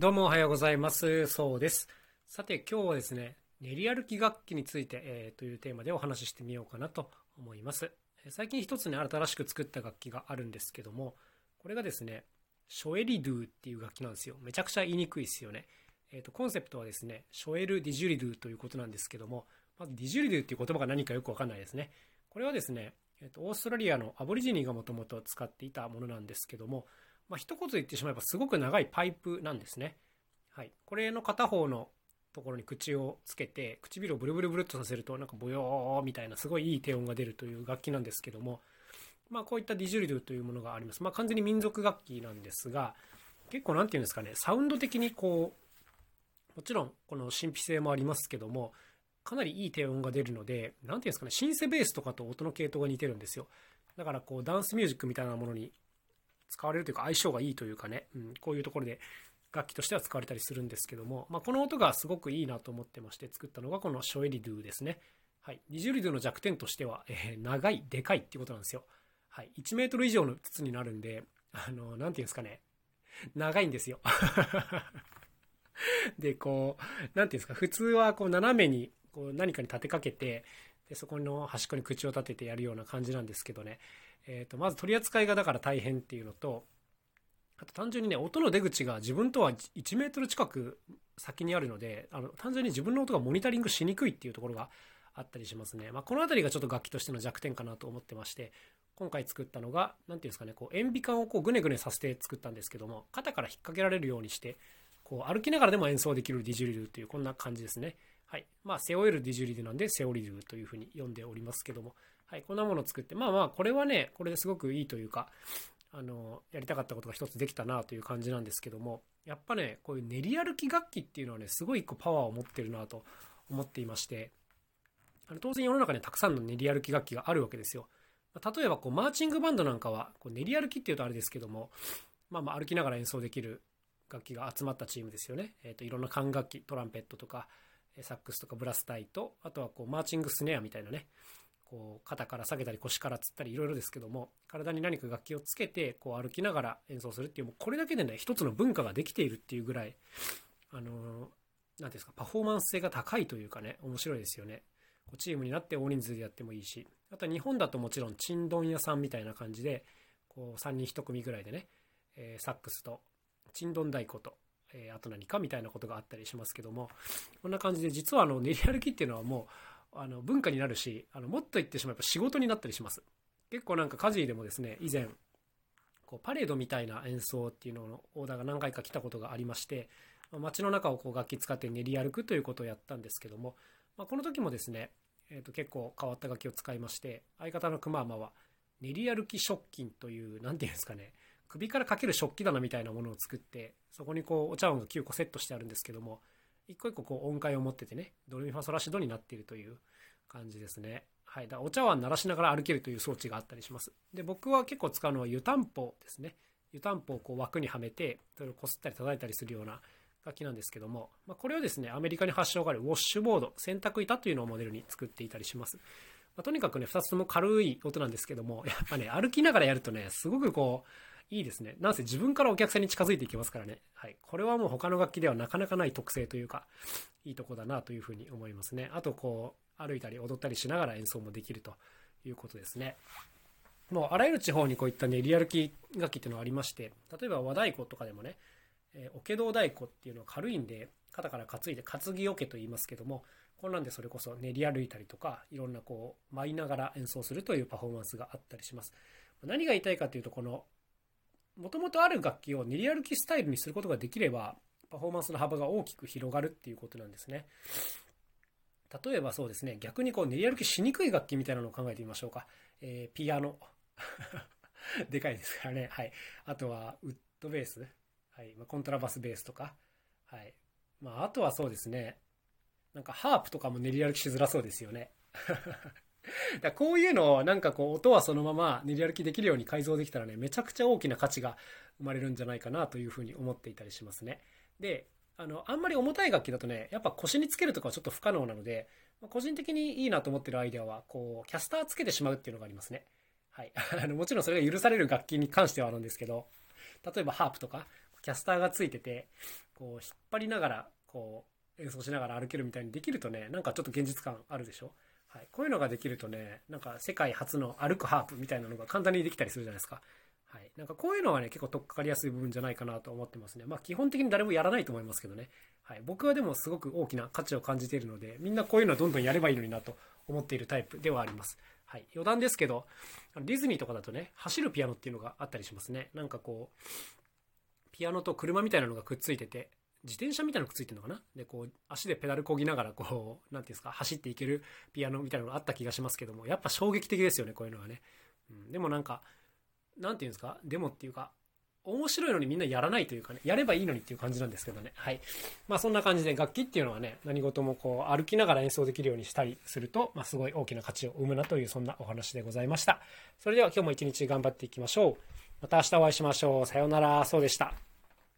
どうもおはようございます。そうです。さて今日はですね、練り歩き楽器について、えーというテーマでお話ししてみようかなと思います。最近一つね、新しく作った楽器があるんですけども、これがですね、ショエリドゥっていう楽器なんですよ。めちゃくちゃ言いにくいですよね。えーと、コンセプトはですね、ショエル・ディジュリドゥということなんですけども、まずディジュリドゥっていう言葉が何かよくわかんないですね。これはですね、えーと、オーストラリアのアボリジニーがもともと使っていたものなんですけども、まあ、一言言ってしまえばすごく長いパイプなんですね。はい、これの片方のところに口をつけて唇をブルブルブルっとさせるとなんかボヨーみたいなすごいいい低音が出るという楽器なんですけども、まあ、こういったディジュリドゥというものがあります、まあ、完全に民族楽器なんですが結構何て言うんですかねサウンド的にこうもちろんこの神秘性もありますけどもかなりいい低音が出るので何て言うんですかねシンセベースとかと音の系統が似てるんですよ。だからこうダンスミュージックみたいなものに使われるというか相性がいいというかね、うん、こういうところで楽器としては使われたりするんですけども、まあ、この音がすごくいいなと思ってまして作ったのがこのショエリドゥですね。はい。ディジュリドゥの弱点としては、えー長い、でかいっていうことなんですよ。はい。1メートル以上の筒になるんで、あの、なんていうんですかね。長いんですよ。で、こう、なんていうんですか、普通はこう斜めにこう何かに立てかけて、でそこの端っこに口を立ててやるような感じなんですけどね。えっ、と、まず取り扱いがだから大変っていうのと、あと単純にね、音の出口が自分とは1メートル近く先にあるので、あの単純に自分の音がモニタリングしにくいっていうところがあったりしますね。まあ、この辺りがちょっと楽器としての弱点かなと思ってまして、今回作ったのが、なんていうんですかね、こう、塩ビ管をこうぐねぐねさせて作ったんですけども、肩から引っ掛けられるようにして、こう、歩きながらでも演奏できるディジュリドゥという、こんな感じですね。はい。まあ、背負えるディジュリドゥなんで、セオリドゥというふうに読んでおりますけども、はい。こんなものを作って、まあまあ、これはね、これですごくいいというか、あのやりたかったことが一つできたなという感じなんですけども。やっぱねこういう練り歩き楽器っていうのはねすごい一個パワーを持ってるなと思っていまして。あの当然世の中にはたくさんの練り歩き楽器があるわけですよ。例えばこうマーチングバンドなんかはこう練り歩きっていうとあれですけどもまあまあ歩きながら演奏できる楽器が集まったチームですよね、えー、といろんな管楽器トランペットとかサックスとかブラスタイとあとはこうマーチングスネアみたいなねこう肩から下げたり腰からつったりいろいろですけども体に何か楽器をつけてこう歩きながら演奏するっていうもうこれだけでね一つの文化ができているっていうぐらいあの何ですかパフォーマンス性が高いというかね面白いですよね。こうチームになって大人数でやってもいいしあと日本だともちろんちんどん屋さんみたいな感じでこう3人1組ぐらいでね、え、サックスとちんどん太鼓とえー、あと何かみたいなことがあったりしますけどもこんな感じで実はあの練り歩きっていうのはもうあの文化になるしあのもっと言ってしまえば仕事になったりします。結構なんかカジーでもですね以前こうパレードみたいな演奏っていうののオーダーが何回か来たことがありまして街の中をこう楽器使って練り歩くということをやったんですけども、まあ、この時もですね、えー、と結構変わった楽器を使いまして相方のクマーマは練り歩き食器という何て言うんですかね首からかける食器棚みたいなものを作ってそこにこうお茶碗が9個セットしてあるんですけども一個一個こう音階を持っててねドレミファソラシドになっているという感じですね。はい。だお茶碗鳴らしながら歩けるという装置があったりします。で僕は結構使うのは湯たんぽですね。湯たんぽをこう枠にはめてそれをこすったり叩いたりするような楽器なんですけども、まあ、これをですねアメリカに発祥があるウォッシュボード洗濯板というのをモデルに作っていたりします。まあ、とにかくね2つとも軽い音なんですけどもやっぱね歩きながらやるとねすごくこういいですね。なんせ自分からお客さんに近づいていきますからね。はい。これはもう他の楽器ではなかなかない特性というか、いいとこだなというふうに思いますね。あと、こう、歩いたり踊ったりしながら演奏もできるということですね。もうあらゆる地方にこういったね、リアルキ楽器っていうのがありまして、例えば和太鼓とかでもね、えー、桶道太鼓っていうのは軽いんで、肩から担いで担ぎ桶と言いますけども、こんなんでそれこそ練り歩いたりとか、いろんなこう、舞いながら演奏するというパフォーマンスがあったりします。何が言いたいかというと、このもともとある楽器を練り歩きスタイルにすることができれば、パフォーマンスの幅が大きく広がるっていうことなんですね。例えばそうですね、逆にこう練り歩きしにくい楽器みたいなのを考えてみましょうか。えー、ピアノ。でかいですからね。はい。あとは、ウッドベース。はい。ま、コントラバスベースとか。はい。まあ、あとはそうですね。なんかハープとかも練り歩きしづらそうですよね。だこういうのをなんかこう音はそのまま練り歩きできるように改造できたらねめちゃくちゃ大きな価値が生まれるんじゃないかなというふうに思っていたりしますね。であのあんまり重たい楽器だとねやっぱ腰につけるとかはちょっと不可能なので、個人的にいいなと思ってるアイデアはこうキャスターつけてしまうっていうのがありますね。はい。あのもちろんそれが許される楽器に関してはなんですけど例えばハープとかキャスターがついてて、こう、引っ張りながら、こう、演奏しながら歩けるみたいにできるとね、なんかちょっと現実感あるでしょ？はい。こういうのができるとね、なんか世界初の歩くハープみたいなのが簡単にできたりするじゃないですか。はい。なんかこういうのはね、結構取っかかりやすい部分じゃないかなと思ってますね。まあ基本的に誰もやらないと思いますけどね。はい。僕はでもすごく大きな価値を感じているので、みんなこういうのはどんどんやればいいのになと思っているタイプではあります。はい。余談ですけど、ディズニーとかだとね、走るピアノっていうのがあったりしますね。なんかこう、ピアノと車みたいなのがくっついてて、自転車みたいなのくっついてるのかな？で、こう、足でペダルこぎながら、こう、なんていうんですか、走っていけるピアノみたいなのがあった気がしますけども、やっぱ衝撃的ですよね、こういうのはね。うん、でもなんか、なんていうんですか、でもっていうか、面白いのにみんなやらないというかね、やればいいのにっていう感じなんですけどね。はい。まあそんな感じで楽器っていうのはね、何事もこう歩きながら演奏できるようにしたりすると、まあすごい大きな価値を生むなというそんなお話でございました。それでは今日も一日頑張っていきましょう。また明日お会いしましょう。さようなら。そうでした。